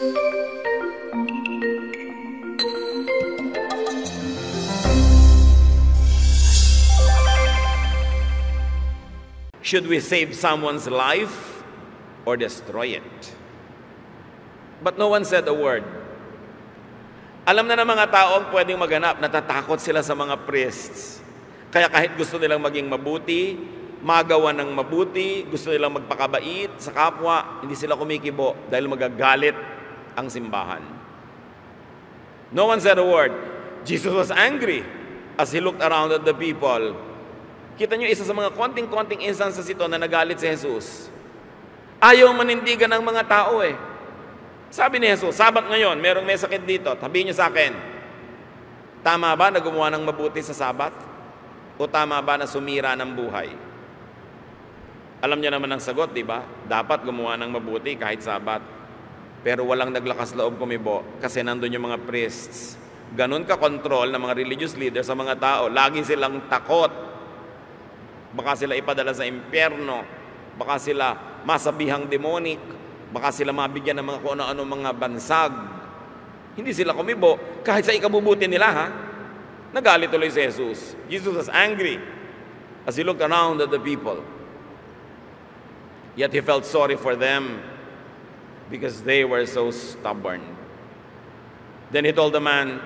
Should we save someone's life or destroy it? But no one said a word. Alam na ng mga tao ang pwedeng maganap, natatakot sila sa mga priests. Kaya kahit gusto nilang maging mabuti, magawa ng mabuti, gusto nilang magpakabait sa kapwa, hindi sila kumikibo dahil magagalit ang simbahan. No one said a word. Jesus was angry as he looked around at the people. Kita nyo, isa sa mga konting-konting instances ito na nagalit si Jesus. Ayaw manindigan ng mga tao eh. Sabi ni Jesus, Sabat ngayon, merong may sakit dito, tabihin niyo sa akin. Tama ba na gumawa ng mabuti sa Sabat? O tama ba na sumira ng buhay? Alam niyo naman ang sagot, di ba? Dapat gumawa ng mabuti kahit Sabat. Pero walang naglakas loob kumibo kasi nandun yung mga priests. Ganon ka-control ng mga religious leaders sa mga tao. Lagi silang takot. Baka sila ipadala sa impyerno. Baka sila masabihang demonic. Baka sila mabigyan ng mga kung ano-ano mga bansag. Hindi sila kumibo kahit sa ikabubuti nila ha. Nagalit tuloy si Jesus. Jesus was angry as he looked around at the people. Yet he felt sorry for them because they were so stubborn. Then he told the man,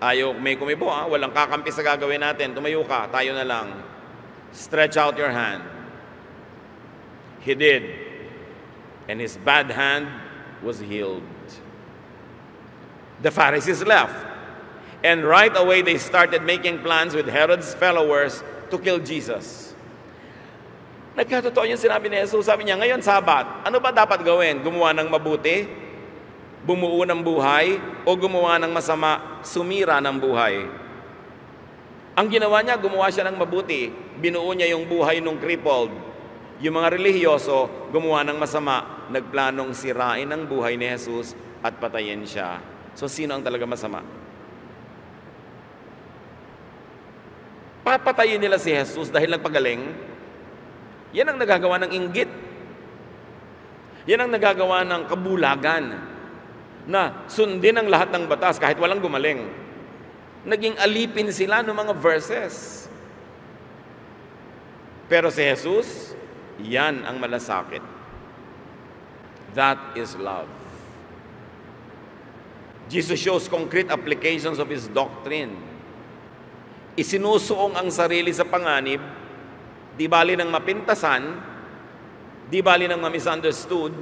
Ayaw, may kumibo ha, walang kakampi sa gagawin natin, tumayo ka, tayo na lang. Stretch out your hand. He did. And his bad hand was healed. The Pharisees left. And right away they started making plans with Herod's followers to kill Jesus. Nagkatotoo yung sinabi ni Jesus. Sabi niya, ngayon sabat, ano ba dapat gawin? Gumawa ng mabuti? Bumuo ng buhay? O gumawa ng masama? Sumira ng buhay? Ang ginawa niya, gumawa siya ng mabuti. Binuo niya yung buhay ng crippled. Yung mga relihiyoso, gumawa ng masama. Nagplanong sirain ang buhay ni Jesus at patayin siya. So, sino ang talaga masama? Papatayin nila si Jesus dahil nagpagaling? Yan ang nagagawa ng inggit. Yan ang nagagawa ng kabulagan na sundin ang lahat ng batas kahit walang gumaling. Naging alipin sila ng mga verses. Pero si Jesus, yan ang malasakit. That is love. Jesus shows concrete applications of His doctrine. Isinusuong ang sarili sa panganib Di bali ng mapintasan, di bali ng ma-misunderstood,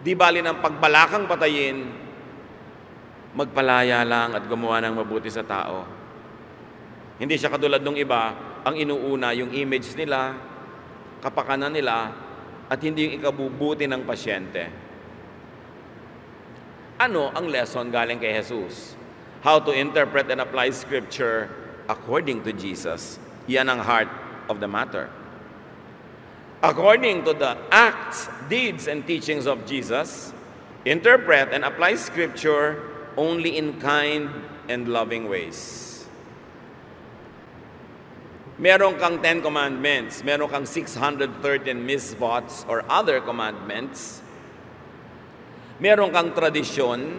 di bali ng pagbalakang patayin, magpalaya lang at gumawa ng mabuti sa tao. Hindi siya katulad ng iba, ang inuuna yung image nila, kapakanan nila, at hindi yung ikabubuti ng pasyente. Ano ang lesson galing kay Jesus? How to interpret and apply Scripture according to Jesus. Yan ang heart of the matter. According to the acts, deeds, and teachings of Jesus, interpret and apply Scripture only in kind and loving ways. Meron kang 10 commandments, meron kang 613 misvots or other commandments, meron kang tradisyon,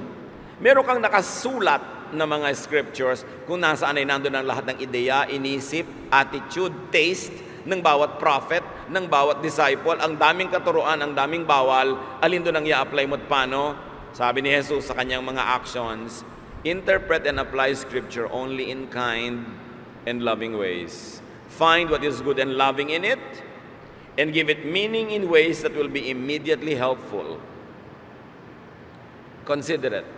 meron kang nakasulat na mga scriptures kung nasaan ay nandun ang lahat ng ideya, inisip, attitude, taste ng bawat prophet, ng bawat disciple. Ang daming katuruan, ang daming bawal, alin doon ang i-apply mo paano? Sabi ni Jesus sa kanyang mga actions, interpret and apply scripture only in kind and loving ways. Find what is good and loving in it, and give it meaning in ways that will be immediately helpful. Consider it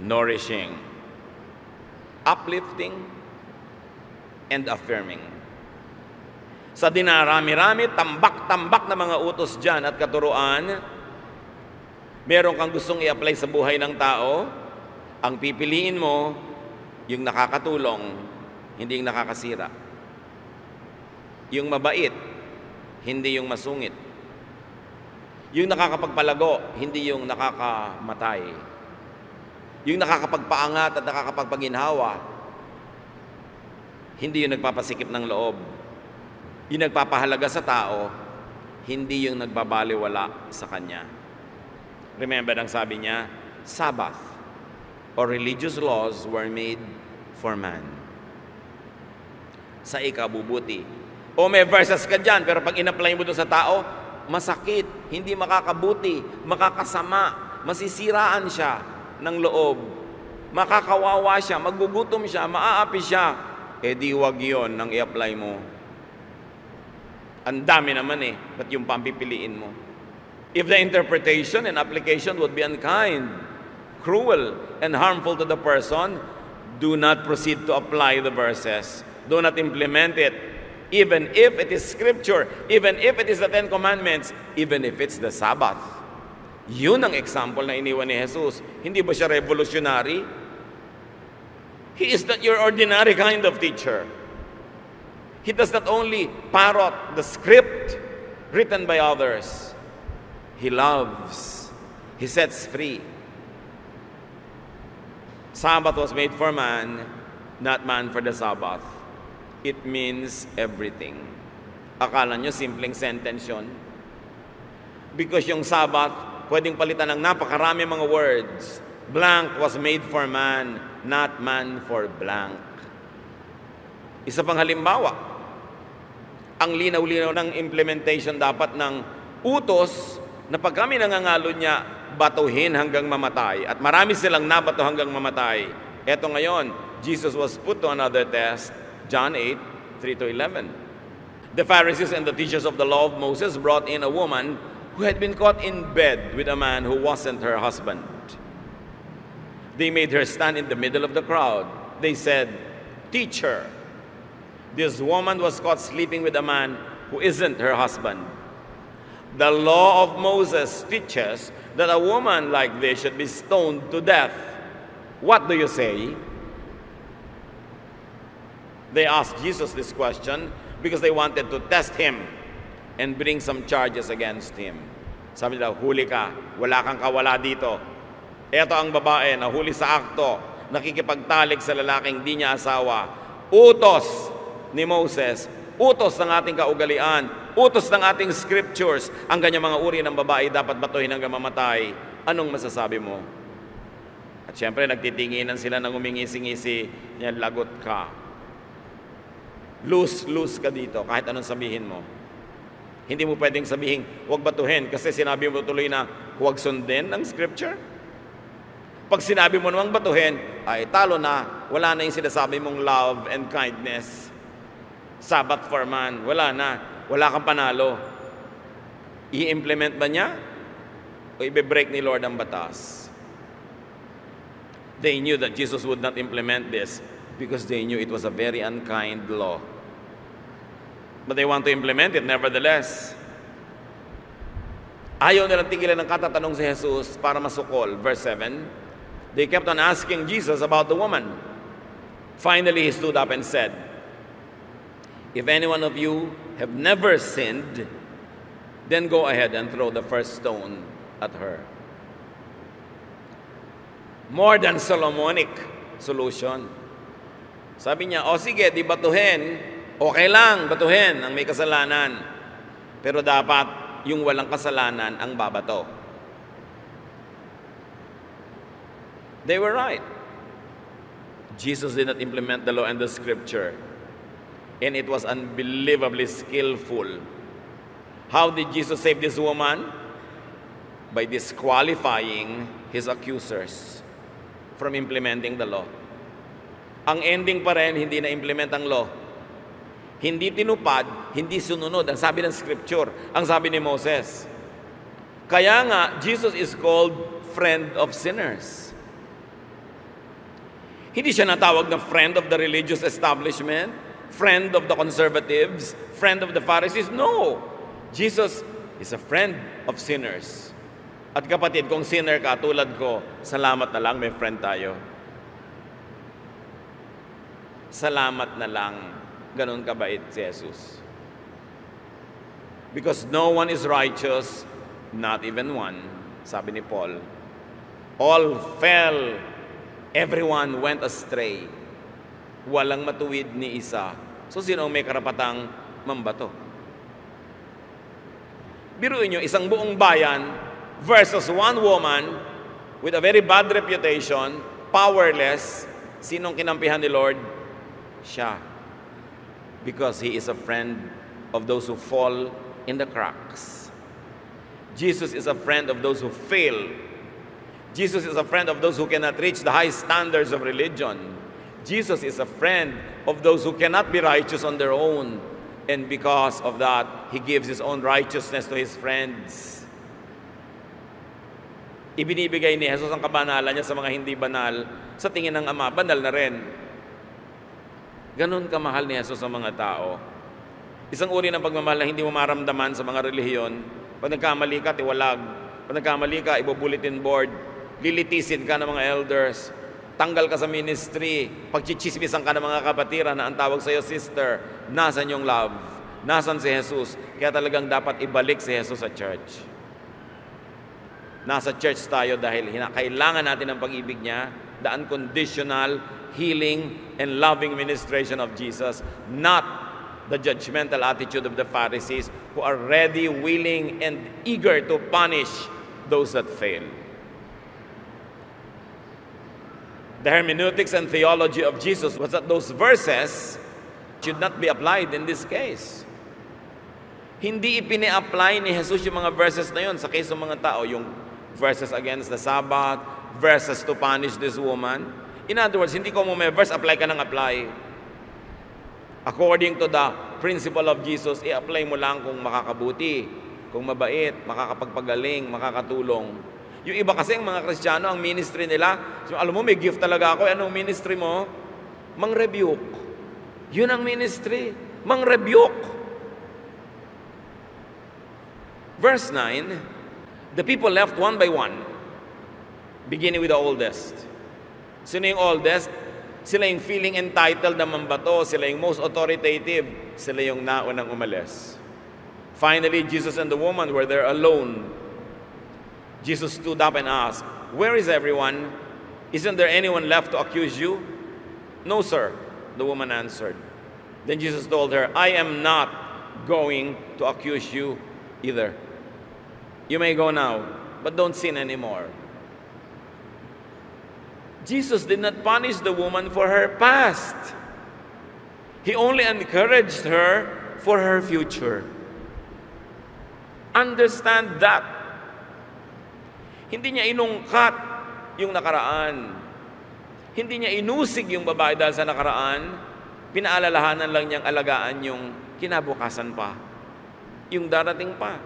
nourishing, uplifting, and affirming. Sa dinarami-rami, tambak-tambak na mga utos dyan at katuruan, meron kang gustong i-apply sa buhay ng tao, ang pipiliin mo, yung nakakatulong, hindi yung nakakasira. Yung mabait, hindi yung masungit. Yung nakakapagpalago, hindi yung nakakamatay. Yung nakakapagpaangat at nakakapagpaginhawa, hindi yung nagpapasikip ng loob. Yung nagpapahalaga sa tao, hindi yung nagbabaliwala sa Kanya. Remember ang sabi niya, Sabbath or religious laws were made for man. Sa ikabubuti. O may verses ka dyan, pero pag in-apply mo doon sa tao, masakit, hindi makakabuti, makakasama, masisiraan siya ng loob, makakawawa siya, magugutom siya, maaapi siya, eh di wag yon nang i-apply mo. Ang dami naman eh, ba't yung pampipiliin mo? If the interpretation and application would be unkind, cruel, and harmful to the person, do not proceed to apply the verses. Do not implement it. Even if it is scripture, even if it is the Ten Commandments, even if it's the Sabbath. Yun ang example na iniwan ni Jesus. Hindi ba siya revolutionary? He is not your ordinary kind of teacher. He does not only parrot the script written by others, He loves, He sets free. Sabbath was made for man, not man for the Sabbath. It means everything. Akala nyo simpleng sentence yun? Because yung Sabbath, pwedeng palitan ng napakarami mga words. Blank was made for man, not man for blank. Isa pang halimbawa, ang linaw-linaw ng implementation dapat ng utos na pag kami nangangalo niya, batuhin hanggang mamatay. At marami silang nabato hanggang mamatay. Eto ngayon, Jesus was put to another test. John 8, 3 to 11. The Pharisees and the teachers of the law of Moses brought in a woman had been caught in bed with a man who wasn't her husband. They made her stand in the middle of the crowd. They said, Teacher, this woman was caught sleeping with a man who isn't her husband. The law of Moses teaches that a woman like this should be stoned to death. What do you say? They asked Jesus this question because they wanted to test him and bring some charges against him. Sabi nila, huli ka, wala kang kawala dito. Ito ang babae na huli sa akto, nakikipagtalik sa lalaking di niya asawa. Utos ni Moses, utos ng ating kaugalian, utos ng ating scriptures, ang kanyang mga uri ng babae dapat batuhin hanggang mamatay. Anong masasabi mo? At syempre, nagtitinginan sila ng umingisi-ngisi, niya, lagot ka. Loose, loose ka dito, kahit anong sabihin mo. Hindi mo pwedeng sabihin, huwag batuhin, kasi sinabi mo tuloy na huwag sundin ng scripture. Pag sinabi mo namang batuhin, ay talo na, wala na yung sinasabi mong love and kindness. Sabbath for man. Wala na. Wala kang panalo. I-implement ba niya? O ibe-break ni Lord ang batas? They knew that Jesus would not implement this because they knew it was a very unkind law. But they want to implement it nevertheless. Ayaw nilang tigilan ng katatanong si Jesus para masukol. Verse 7, They kept on asking Jesus about the woman. Finally, he stood up and said, If any one of you have never sinned, then go ahead and throw the first stone at her. More than Solomonic solution. Sabi niya, o sige, di batuhin, okay lang, batuhin ang may kasalanan. Pero dapat yung walang kasalanan ang babato. They were right. Jesus did not implement the law and the scripture and it was unbelievably skillful. How did Jesus save this woman? By disqualifying his accusers from implementing the law. Ang ending pa rin, hindi na-implement ang law. Hindi tinupad, hindi sununod. Ang sabi ng scripture, ang sabi ni Moses. Kaya nga, Jesus is called friend of sinners. Hindi siya natawag na friend of the religious establishment friend of the conservatives, friend of the Pharisees. No. Jesus is a friend of sinners. At kapatid, kung sinner ka tulad ko, salamat na lang, may friend tayo. Salamat na lang, ganun kabait si Jesus. Because no one is righteous, not even one, sabi ni Paul. All fell, everyone went astray walang matuwid ni isa. So sino ang may karapatang mambato? Biruin nyo, isang buong bayan versus one woman with a very bad reputation, powerless. Sinong kinampihan ni Lord? Siya. Because He is a friend of those who fall in the cracks. Jesus is a friend of those who fail. Jesus is a friend of those who cannot reach the high standards of religion. Jesus is a friend of those who cannot be righteous on their own. And because of that, He gives His own righteousness to His friends. Ibinibigay ni Jesus ang kabanalan niya sa mga hindi banal. Sa tingin ng Ama, banal na rin. Ganon kamahal ni Jesus sa mga tao. Isang uri ng pagmamahal na hindi mo maramdaman sa mga relihiyon. Pag nagkamali ka, tiwalag. Pag nagkamali ka, ibo-bulletin board. Lilitisin ka ng mga elders. Tanggal ka sa ministry. Pagchichismisan ka ng mga kapatiran na ang tawag sa iyo, sister. Nasaan yung love? Nasaan si Jesus? Kaya talagang dapat ibalik si Jesus sa church. Nasa church tayo dahil kailangan natin ang pag-ibig niya, the unconditional healing and loving ministration of Jesus, not the judgmental attitude of the Pharisees who are ready, willing, and eager to punish those that fail. The hermeneutics and theology of Jesus was that those verses should not be applied in this case. Hindi ipine-apply ni Jesus yung mga verses na yun sa case ng mga tao, yung verses against the Sabbath, verses to punish this woman. In other words, hindi ko mo may verse, apply ka ng apply. According to the principle of Jesus, i-apply mo lang kung makakabuti, kung mabait, makakapagpagaling, makakatulong. Yung iba kasi ang mga Kristiyano, ang ministry nila, so, alam mo, may gift talaga ako. Anong ministry mo? Mang-rebuke. Yun ang ministry. Mang-rebuke. Verse 9, the people left one by one, beginning with the oldest. Sino yung oldest? Sila yung feeling entitled na mambato, sila yung most authoritative, sila yung naunang umalis. Finally, Jesus and the woman were there alone. Jesus stood up and asked, Where is everyone? Isn't there anyone left to accuse you? No, sir, the woman answered. Then Jesus told her, I am not going to accuse you either. You may go now, but don't sin anymore. Jesus did not punish the woman for her past. He only encouraged her for her future. Understand that. Hindi niya inungkat yung nakaraan. Hindi niya inusig yung babae dahil sa nakaraan. Pinaalalahanan lang niyang alagaan yung kinabukasan pa. Yung darating pa.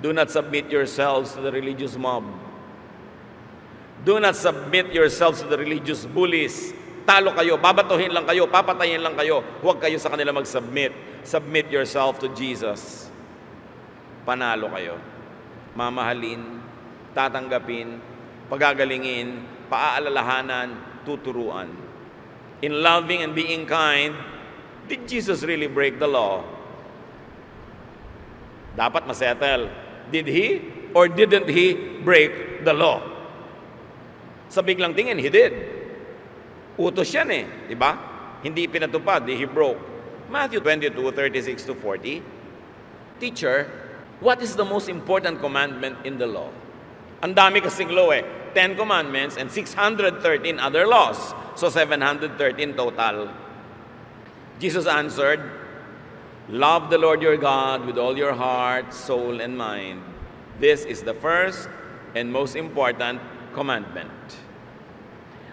Do not submit yourselves to the religious mob. Do not submit yourselves to the religious bullies. Talo kayo, babatuhin lang kayo, papatayin lang kayo. Huwag kayo sa kanila mag-submit. Submit yourself to Jesus. Panalo kayo. Mamahalin, tatanggapin, pagagalingin, paaalalahanan, tuturuan. In loving and being kind, did Jesus really break the law? Dapat masettle. Did he or didn't he break the law? Sa biglang tingin, he did. Utos yan eh, di ba? Hindi pinatupad, he broke. Matthew 22, 36 to 40. Teacher, what is the most important commandment in the law? Ang dami kasing law eh. 10 commandments and 613 other laws. So 713 total. Jesus answered, Love the Lord your God with all your heart, soul, and mind. This is the first and most important commandment.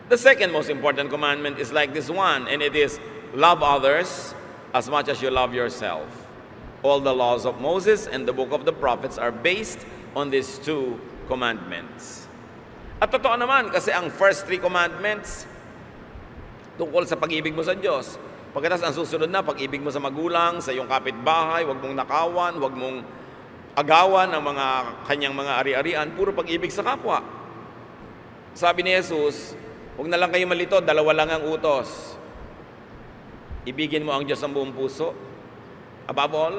The second most important commandment is like this one, and it is love others as much as you love yourself. All the laws of Moses and the book of the prophets are based on these two commandments. At totoo naman, kasi ang first three commandments tungkol sa pag-ibig mo sa Diyos. Pagkatapos ang susunod na, pag-ibig mo sa magulang, sa iyong kapitbahay, huwag mong nakawan, huwag mong agawan ang mga kanyang mga ari-arian, puro pag-ibig sa kapwa. Sabi ni Jesus, huwag na lang kayo malito, dalawa lang ang utos. Ibigin mo ang Diyos ang buong puso, above all,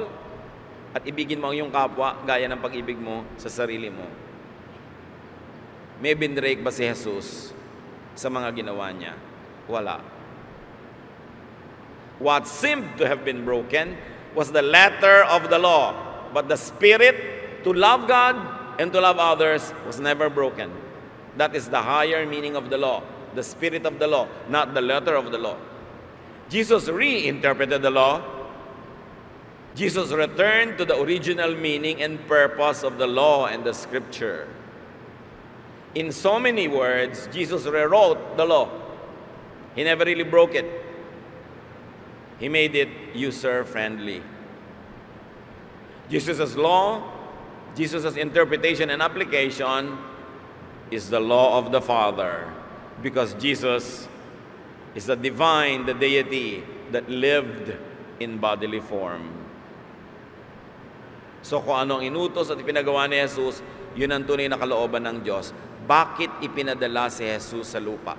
at ibigin mo ang iyong kapwa gaya ng pag-ibig mo sa sarili mo. May binrake ba si Jesus sa mga ginawa niya? Wala. What seemed to have been broken was the letter of the law, but the spirit to love God and to love others was never broken. That is the higher meaning of the law, the spirit of the law, not the letter of the law. Jesus reinterpreted the law. Jesus returned to the original meaning and purpose of the law and the scripture. In so many words, Jesus rewrote the law. He never really broke it. He made it user friendly. Jesus' law, Jesus' interpretation and application is the law of the Father because Jesus is the divine, the deity that lived in bodily form. So kung ano ang inutos at ipinagawa ni Jesus, yun ang tunay na kalooban ng Diyos. Bakit ipinadala si Jesus sa lupa?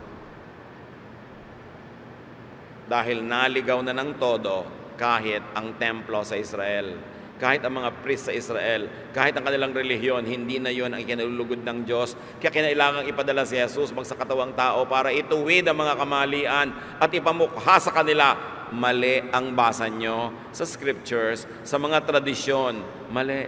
Dahil naligaw na ng todo kahit ang templo sa Israel kahit ang mga priest sa Israel, kahit ang kanilang relihiyon, hindi na yon ang ikinalulugod ng Diyos. Kaya kinailangan ipadala si Jesus magsakatawang tao para ituwid ang mga kamalian at ipamukha sa kanila mali ang basa nyo sa scriptures, sa mga tradisyon. Mali.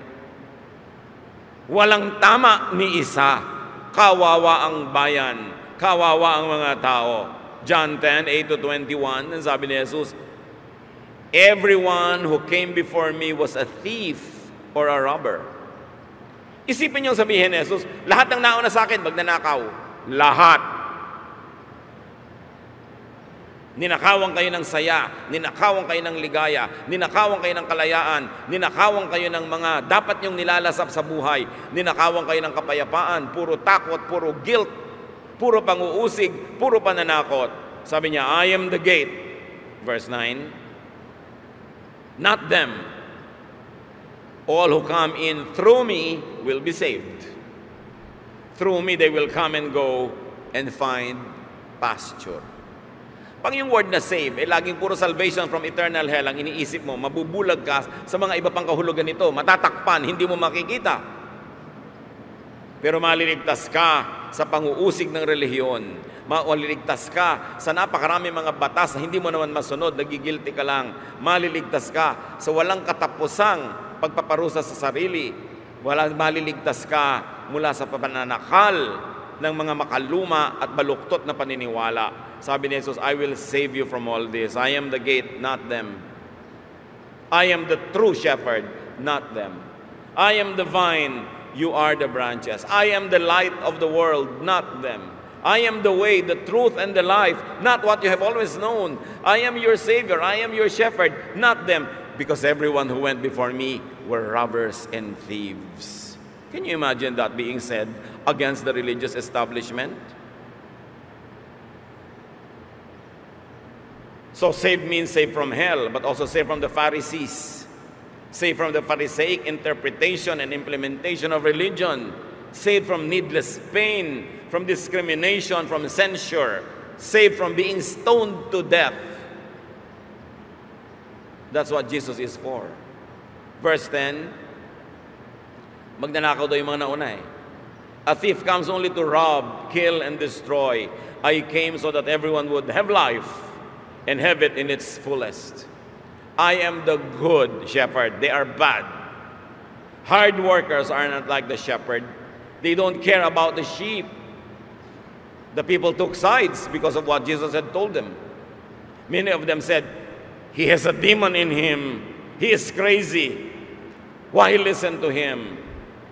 Walang tama ni isa. Kawawa ang bayan. Kawawa ang mga tao. John 10, 8 to 21, sabi ni Jesus, Everyone who came before me was a thief or a robber. Isipin niyo sabihin ni Jesus, lahat ng nauna sa akin, magnanakaw. Lahat. Ninakawan kayo ng saya, ninakawan kayo ng ligaya, ninakawan kayo ng kalayaan, ninakawan kayo ng mga dapat niyong nilalasap sa buhay, ninakawan kayo ng kapayapaan, puro takot, puro guilt, puro panguusig, puro pananakot. Sabi niya, I am the gate. Verse 9, not them. All who come in through me will be saved. Through me they will come and go and find pasture. Pang yung word na save, eh laging puro salvation from eternal hell ang iniisip mo, mabubulag ka sa mga iba pang kahulugan nito, matatakpan, hindi mo makikita. Pero maliligtas ka sa panguusig ng relihiyon, maliligtas ka sa napakarami mga batas na hindi mo naman masunod, nagigilty ka lang. Maliligtas ka sa walang katapusang pagpaparusa sa sarili. Wala, maliligtas ka mula sa pananakal ng mga makaluma at baluktot na paniniwala. Sabi ni Jesus, I will save you from all this. I am the gate, not them. I am the true shepherd, not them. I am the vine, you are the branches. I am the light of the world, not them. I am the way, the truth, and the life, not what you have always known. I am your Savior, I am your shepherd, not them, because everyone who went before me were robbers and thieves. Can you imagine that being said against the religious establishment? So, saved means saved from hell, but also saved from the Pharisees, saved from the Pharisaic interpretation and implementation of religion, saved from needless pain, from discrimination, from censure, saved from being stoned to death. That's what Jesus is for. Verse 10, magnanakaw daw yung mga nauna eh. A thief comes only to rob, kill, and destroy. I came so that everyone would have life and have it in its fullest. I am the good shepherd. They are bad. Hard workers are not like the shepherd. They don't care about the sheep. The people took sides because of what Jesus had told them. Many of them said, He has a demon in him. He is crazy. Why listen to him?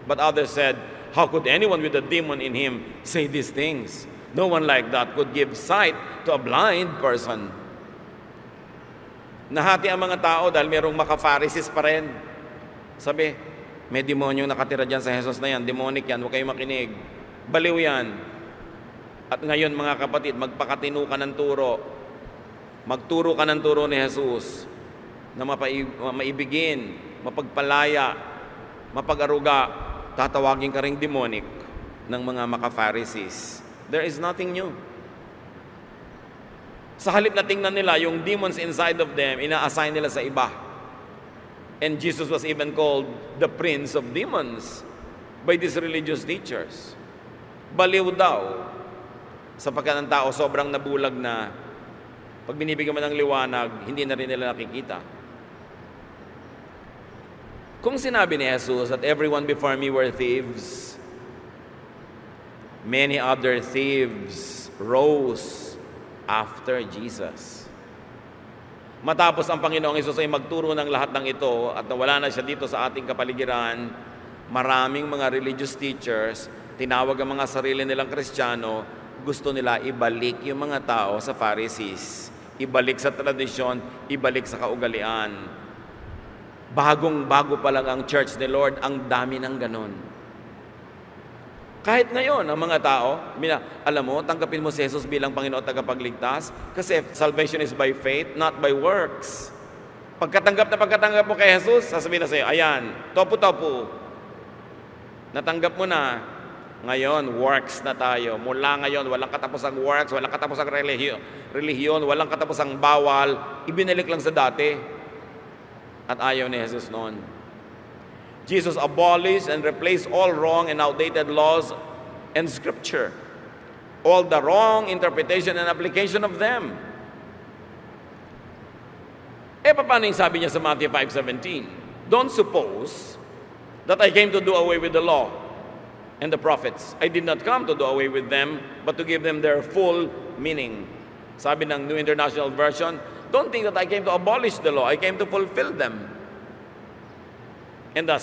But others said, How could anyone with a demon in him say these things? No one like that could give sight to a blind person. Nahati ang mga tao dahil mayroong maka-Pharisees pa rin. Sabi, may demonyo nakatira dyan sa Jesus na yan. Demonic yan, huwag kayong makinig. Baliw yan. At ngayon mga kapatid, magpakatino ka ng turo. Magturo ka ng turo ni Jesus na maibigin, mapagpalaya, mapag-aruga, tatawagin ka ring demonic ng mga maka-Pharisees. There is nothing new. Sa halip na tingnan nila, yung demons inside of them, ina-assign nila sa iba. And Jesus was even called the prince of demons by these religious teachers. Baliw daw sapagkat ang tao sobrang nabulag na pag binibigyan mo ng liwanag, hindi na rin nila nakikita. Kung sinabi ni Jesus that everyone before me were thieves, many other thieves rose after Jesus. Matapos ang Panginoong Isus ay magturo ng lahat ng ito at nawala na siya dito sa ating kapaligiran, maraming mga religious teachers, tinawag ang mga sarili nilang Kristiyano, gusto nila ibalik yung mga tao sa Pharisees, ibalik sa tradisyon, ibalik sa kaugalian. Bagong bago pa lang ang church ni Lord, ang dami ng ganon. Kahit ngayon, ang mga tao, mina, alam mo, tanggapin mo si Jesus bilang Panginoon at tagapagligtas kasi salvation is by faith, not by works. Pagkatanggap na pagkatanggap mo kay Jesus, sasabihin na sa'yo, ayan, topo-topo. Natanggap mo na. Ngayon, works na tayo. Mula ngayon, walang katapusang works, walang katapusang relihiyon, relihiyon walang katapusang bawal. Ibinalik lang sa dati. At ayaw ni Jesus noon. Jesus abolished and replaced all wrong and outdated laws and scripture, all the wrong interpretation and application of them. Eh, paano yung sabi niya sa Matthew 5.17? Don't suppose that I came to do away with the law and the prophets. I did not come to do away with them, but to give them their full meaning. Sabi ng New International Version, don't think that I came to abolish the law. I came to fulfill them. And the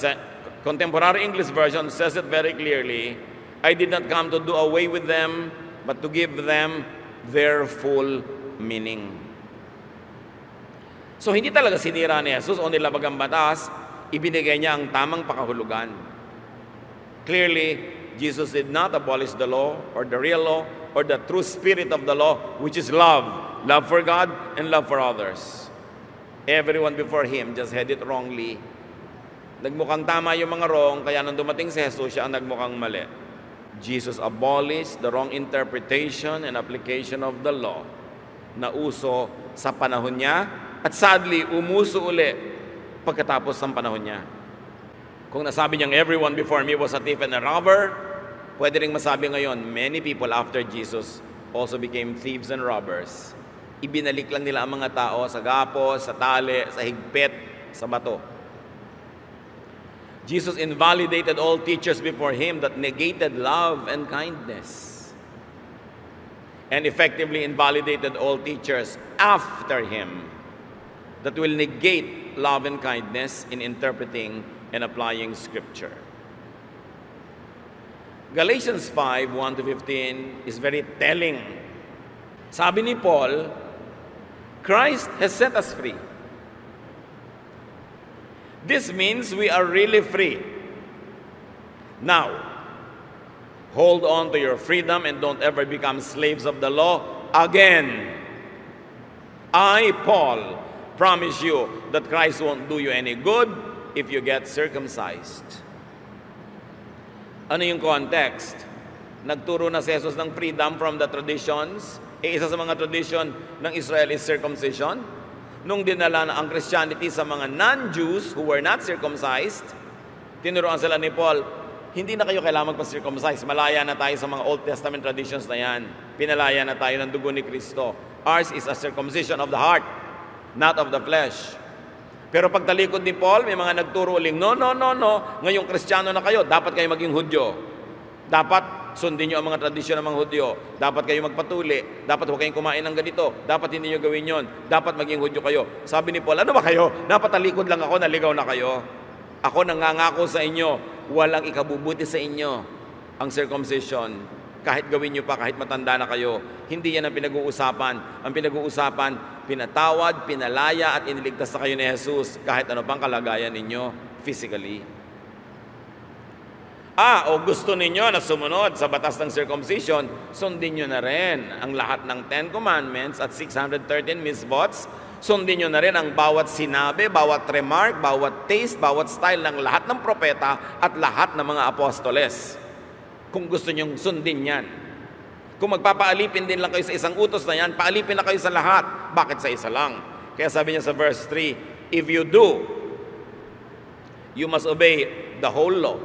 contemporary English version says it very clearly I did not come to do away with them, but to give them their full meaning. So hindi talaga sinira ni Jesus o nilabag ang batas, ibinigay niya ang tamang pakahulugan. Clearly, Jesus did not abolish the law or the real law or the true spirit of the law, which is love. Love for God and love for others. Everyone before him just had it wrongly Nagmukhang tama yung mga wrong, kaya nung dumating si Jesus, siya ang nagmukhang mali. Jesus abolished the wrong interpretation and application of the law na uso sa panahon niya at sadly, umuso uli pagkatapos ng panahon niya. Kung nasabi niyang everyone before me was a thief and a robber, pwede rin masabi ngayon, many people after Jesus also became thieves and robbers. Ibinalik lang nila ang mga tao sa gapos, sa tali, sa higpit, sa bato. Jesus invalidated all teachers before him that negated love and kindness, and effectively invalidated all teachers after him that will negate love and kindness in interpreting and applying Scripture. Galatians 5 1 to 15 is very telling. Sabi ni Paul, Christ has set us free. This means we are really free. Now, hold on to your freedom and don't ever become slaves of the law again. I, Paul, promise you that Christ won't do you any good if you get circumcised. Ano yung context? Nagturo na si Jesus ng freedom from the traditions. E isa sa mga tradition ng Israel is circumcision nung dinala na ang Christianity sa mga non-Jews who were not circumcised, tinuruan sila ni Paul, hindi na kayo kailangan magpa-circumcise. Malaya na tayo sa mga Old Testament traditions na yan. Pinalaya na tayo ng dugo ni Kristo. Ours is a circumcision of the heart, not of the flesh. Pero pagtalikod ni Paul, may mga nagturo uling, no, no, no, no, ngayong kristyano na kayo, dapat kayo maging Hudyo. Dapat sundin nyo ang mga tradisyon ng mga Hudyo. Dapat kayo magpatuli. Dapat huwag kayong kumain ng ganito. Dapat hindi nyo gawin yon. Dapat maging Hudyo kayo. Sabi ni Paul, ano ba kayo? Dapat talikod lang ako, naligaw na kayo. Ako nangangako sa inyo, walang ikabubuti sa inyo ang circumcision. Kahit gawin nyo pa, kahit matanda na kayo. Hindi yan ang pinag-uusapan. Ang pinag-uusapan, pinatawad, pinalaya at iniligtas na kayo ni Jesus kahit ano pang kalagayan ninyo physically. Ah, o gusto ninyo na sumunod sa batas ng circumcision, sundin nyo na rin ang lahat ng Ten Commandments at 613 misbots. Sundin nyo na rin ang bawat sinabi, bawat remark, bawat taste, bawat style ng lahat ng propeta at lahat ng mga apostoles. Kung gusto nyong sundin yan. Kung magpapaalipin din lang kayo sa isang utos na yan, paalipin na kayo sa lahat. Bakit sa isa lang? Kaya sabi niya sa verse 3, If you do, you must obey the whole law.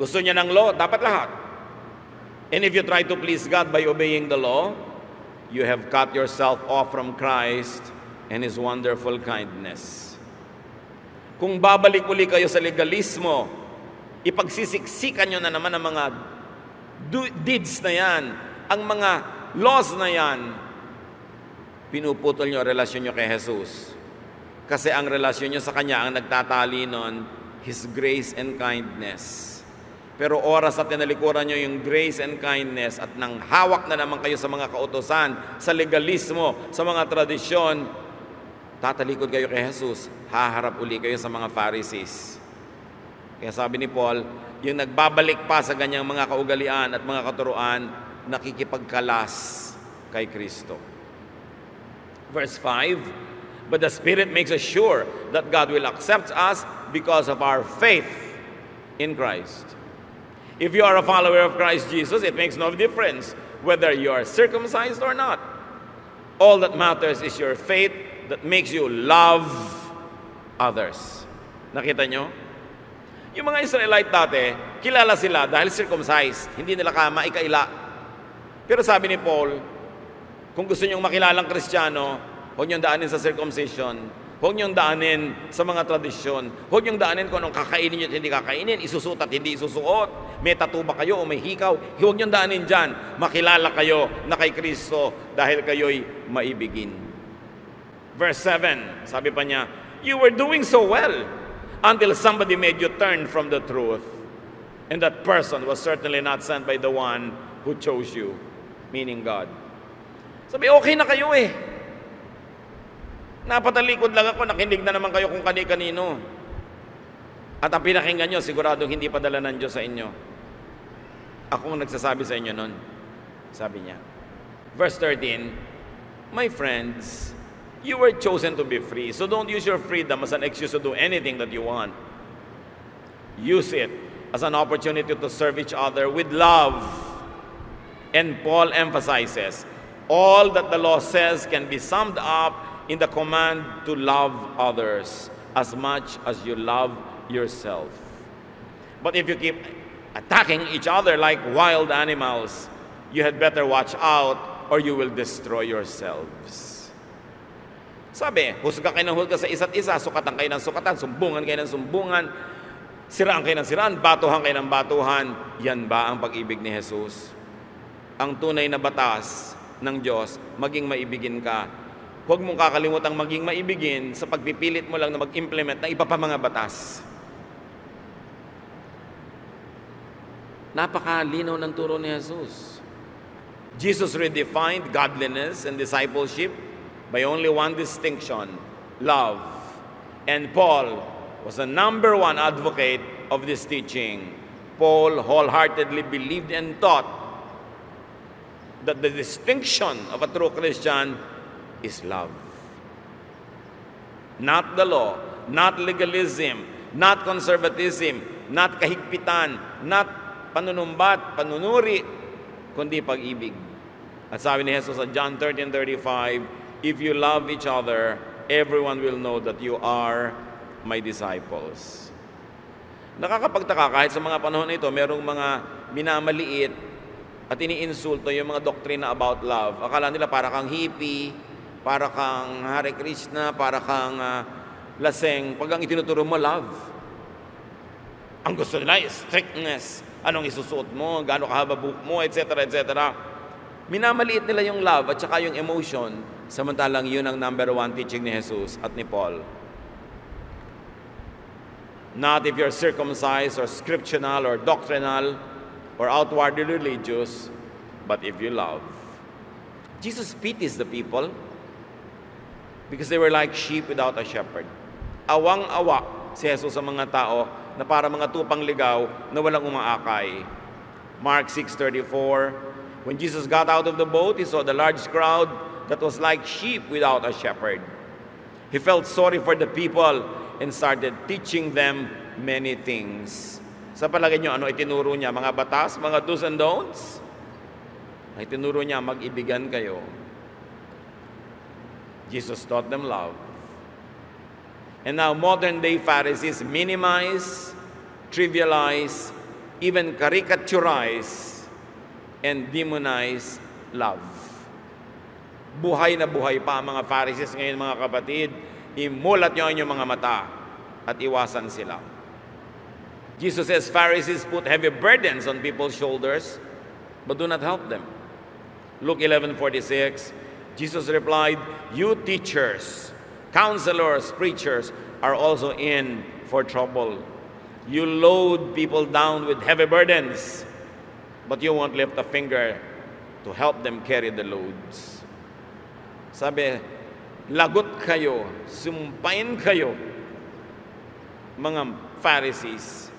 Gusto niya ng law, dapat lahat. And if you try to please God by obeying the law, you have cut yourself off from Christ and His wonderful kindness. Kung babalik uli kayo sa legalismo, ipagsisiksikan nyo na naman ang mga deeds na yan, ang mga laws na yan, pinuputol nyo ang relasyon nyo kay Jesus. Kasi ang relasyon nyo sa Kanya ang nagtatali nun, His grace and kindness. Pero oras na tinalikuran nyo yung grace and kindness at nang hawak na naman kayo sa mga kautosan, sa legalismo, sa mga tradisyon, tatalikod kayo kay Jesus, haharap uli kayo sa mga Pharisees. Kaya sabi ni Paul, yung nagbabalik pa sa ganyang mga kaugalian at mga katuruan, nakikipagkalas kay Kristo. Verse 5, But the Spirit makes us sure that God will accept us because of our faith in Christ. If you are a follower of Christ Jesus, it makes no difference whether you are circumcised or not. All that matters is your faith that makes you love others. Nakita nyo? Yung mga Israelite dati, kilala sila dahil circumcised. Hindi nila kama ikaila. Pero sabi ni Paul, kung gusto nyong makilalang Kristiyano, huwag nyong daanin sa circumcision. Huwag niyong daanin sa mga tradisyon. Huwag niyong daanin kung anong kakainin niyo at hindi kakainin, isusuot at hindi isusuot. May tattoo kayo o may hikaw? Huwag niyong daanin dyan. Makilala kayo na kay Kristo dahil kayo'y maibigin. Verse 7, sabi pa niya, You were doing so well until somebody made you turn from the truth. And that person was certainly not sent by the one who chose you, meaning God. Sabi, okay na kayo eh. Napatalikod lang ako, nakinig na naman kayo kung kani-kanino. At ang pinakinggan nyo, siguradong hindi padala ng Diyos sa inyo. Ako ang nagsasabi sa inyo nun. Sabi niya. Verse 13, My friends, you were chosen to be free, so don't use your freedom as an excuse to do anything that you want. Use it as an opportunity to serve each other with love. And Paul emphasizes, all that the law says can be summed up in the command to love others as much as you love yourself. But if you keep attacking each other like wild animals, you had better watch out or you will destroy yourselves. Sabi, husga kayo ng husga sa isa't isa, sukatan kayo ng sukatan, sumbungan kayo ng sumbungan, siraan kayo ng siraan, batuhan kayo ng batuhan. Yan ba ang pag-ibig ni Jesus? Ang tunay na batas ng Diyos, maging maibigin ka. Huwag mong kakalimutang maging maibigin sa pagpipilit mo lang na mag-implement ng iba pa mga batas. Napakalinaw ng turo ni Jesus. Jesus redefined godliness and discipleship by only one distinction, love. And Paul was the number one advocate of this teaching. Paul wholeheartedly believed and taught that the distinction of a true Christian is love. Not the law, not legalism, not conservatism, not kahigpitan, not panunumbat, panunuri, kundi pag-ibig. At sabi ni Jesus sa John 13:35, If you love each other, everyone will know that you are my disciples. Nakakapagtaka kahit sa mga panahon na ito, merong mga minamaliit at iniinsulto yung mga doktrina about love. Akala nila para kang hippie, para kang Hare Krishna, para kang uh, laseng. Pag ang itinuturo mo, love. Ang gusto nila is strictness. Anong isusuot mo, gaano kahaba buhok mo, etc. etc. Minamaliit nila yung love at saka yung emotion, samantalang yun ang number one teaching ni Jesus at ni Paul. Not if you're circumcised or scriptural or doctrinal or outwardly religious, but if you love. Jesus pities the people because they were like sheep without a shepherd. Awang-awa si Jesus sa mga tao na para mga tupang ligaw na walang umaakay. Mark 6.34 When Jesus got out of the boat, he saw the large crowd that was like sheep without a shepherd. He felt sorry for the people and started teaching them many things. Sa palagay nyo, ano itinuro niya? Mga batas, mga do's and don'ts? Ay tinuro niya, mag-ibigan kayo. Jesus taught them love. And now modern day Pharisees minimize, trivialize, even caricaturize, and demonize love. Buhay na buhay pa ang mga Pharisees ngayon mga kapatid. Imulat nyo ang inyong mga mata at iwasan sila. Jesus says Pharisees put heavy burdens on people's shoulders but do not help them. Luke 11:46 Jesus replied, "You teachers, counselors, preachers are also in for trouble. You load people down with heavy burdens, but you won't lift a finger to help them carry the loads." Sabi, lagot kayo, sumpain kayo, mga Pharisees.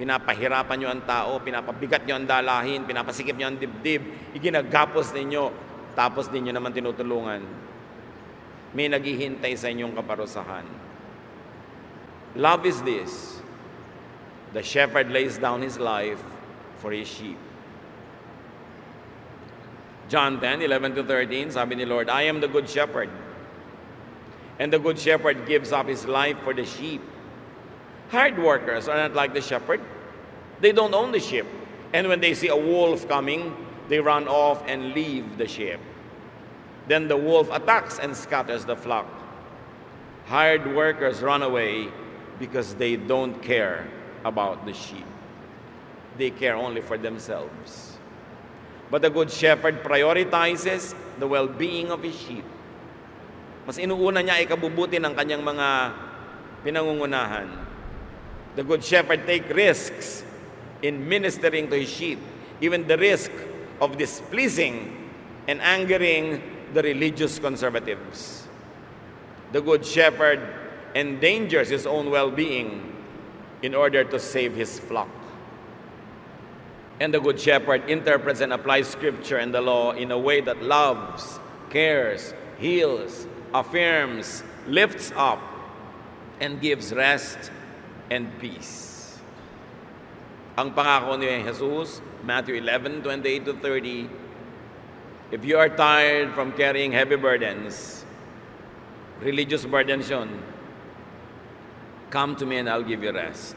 Pinapahirapan nyo ang tao, pinapabigat nyo ang dalahin, pinapasikip nyo ang dibdib, iginagapos ninyo, tapos ninyo naman tinutulungan. May naghihintay sa inyong kaparusahan. Love is this. The shepherd lays down his life for his sheep. John 10, 11 to 13, sabi ni Lord, I am the good shepherd. And the good shepherd gives up his life for the sheep. Hard workers are not like the shepherd. They don't own the sheep. And when they see a wolf coming, they run off and leave the sheep. Then the wolf attacks and scatters the flock. Hired workers run away because they don't care about the sheep. They care only for themselves. But the good shepherd prioritizes the well-being of his sheep. Mas inuuna niya ay kabubuti ng kanyang mga pinangungunahan. The good shepherd take risks in ministering to his sheep, even the risk of displeasing and angering the religious conservatives. The good shepherd endangers his own well-being in order to save his flock. And the Good Shepherd interprets and applies Scripture and the law in a way that loves, cares, heals, affirms, lifts up, and gives rest and peace. Ang pangako ni Jesus, Matthew 11, 28 to 30, If you are tired from carrying heavy burdens, religious burdens yun, come to me and I'll give you rest.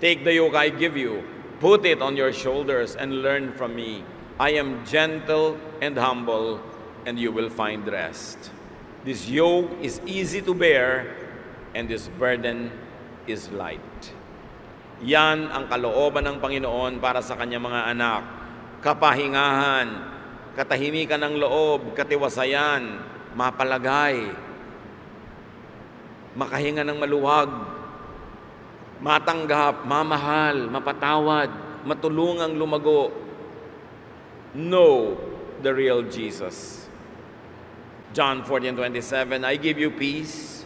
Take the yoke I give you, Put it on your shoulders and learn from me. I am gentle and humble, and you will find rest. This yoke is easy to bear, and this burden is light. Yan ang kalooban ng Panginoon para sa kanyang mga anak. Kapahingahan, katahimikan ng loob, katiwasayan, mapalagay, makahinga ng maluwag, matanggap, mamahal, mapatawad, matulungang lumago. Know the real Jesus. John 14:27 I give you peace,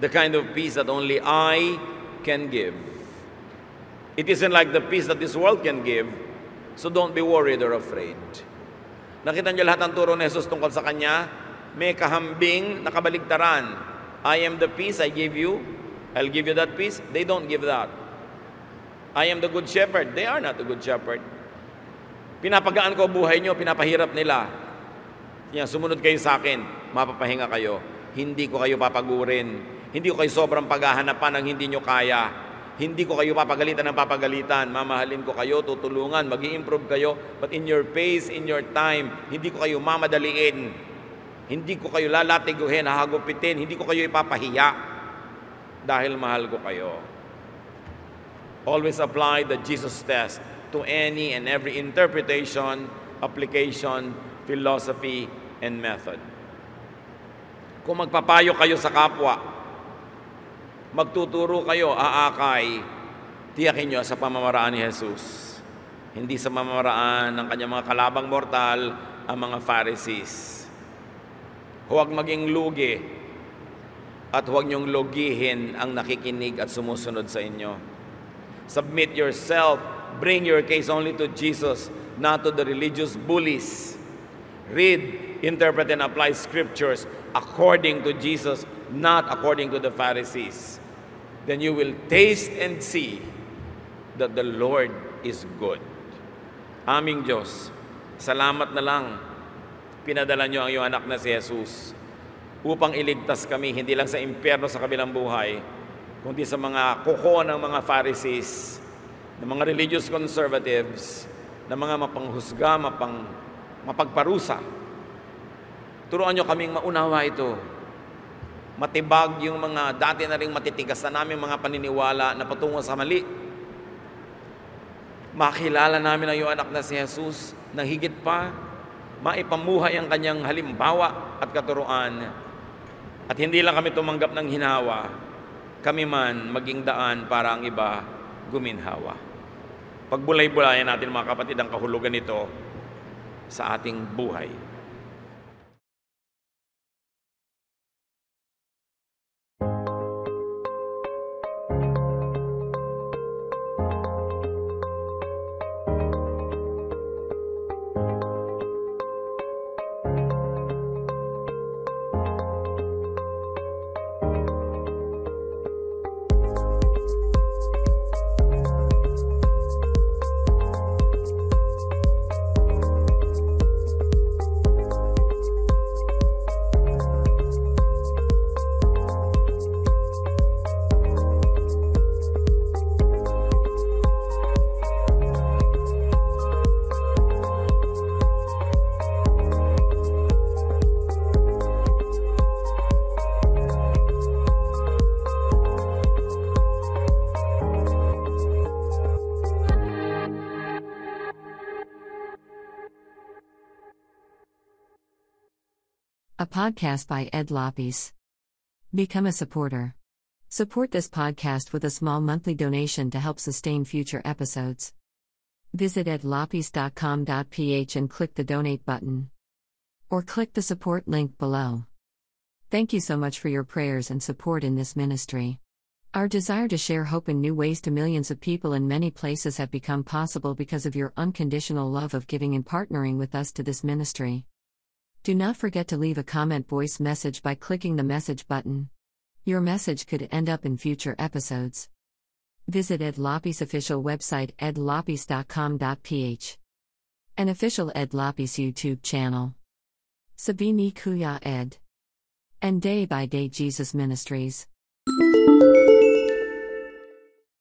the kind of peace that only I can give. It isn't like the peace that this world can give, so don't be worried or afraid. Nakita niyo lahat ng turo ni Jesus tungkol sa Kanya? May kahambing nakabaligtaran. I am the peace I give you, I'll give you that peace. They don't give that. I am the good shepherd. They are not the good shepherd. Pinapagaan ko buhay nyo, pinapahirap nila. Yan, sumunod kayo sa akin, mapapahinga kayo. Hindi ko kayo papagurin. Hindi ko kayo sobrang paghahanapan ng hindi nyo kaya. Hindi ko kayo papagalitan ng papagalitan. Mamahalin ko kayo, tutulungan, mag improve kayo. But in your pace, in your time, hindi ko kayo mamadaliin. Hindi ko kayo lalatiguhin, hahagupitin. Hindi ko kayo ipapahiya dahil mahal ko kayo. Always apply the Jesus test to any and every interpretation, application, philosophy, and method. Kung magpapayo kayo sa kapwa, magtuturo kayo, aakay, tiyakin nyo sa pamamaraan ni Jesus. Hindi sa pamamaraan ng kanyang mga kalabang mortal, ang mga Pharisees. Huwag maging lugi at huwag niyong logihin ang nakikinig at sumusunod sa inyo. Submit yourself, bring your case only to Jesus, not to the religious bullies. Read, interpret, and apply scriptures according to Jesus, not according to the Pharisees. Then you will taste and see that the Lord is good. Aming Diyos, salamat na lang pinadala niyo ang iyong anak na si Jesus upang iligtas kami hindi lang sa impyerno sa kabilang buhay, kundi sa mga kuko ng mga Pharisees, ng mga religious conservatives, ng mga mapanghusga, mapang, mapagparusa. Turuan nyo kaming maunawa ito. matibag yung mga dati na ring matitigas na namin mga paniniwala na patungo sa mali. Makilala namin ang iyong anak na si Jesus na higit pa, maipamuhay ang kanyang halimbawa at katuruan. At hindi lang kami tumanggap ng hinawa, kami man maging daan para ang iba guminhawa. Pagbulay-bulayan natin mga kapatid ang kahulugan nito sa ating buhay. Podcast by Ed Lopes. Become a supporter. Support this podcast with a small monthly donation to help sustain future episodes. Visit edlopes.com.ph and click the donate button. Or click the support link below. Thank you so much for your prayers and support in this ministry. Our desire to share hope in new ways to millions of people in many places have become possible because of your unconditional love of giving and partnering with us to this ministry. Do not forget to leave a comment voice message by clicking the message button. Your message could end up in future episodes. Visit Ed Lopes' official website edlopes.com.ph. An official Ed Lopes YouTube channel. Sabini Kuya Ed. And Day by Day Jesus Ministries.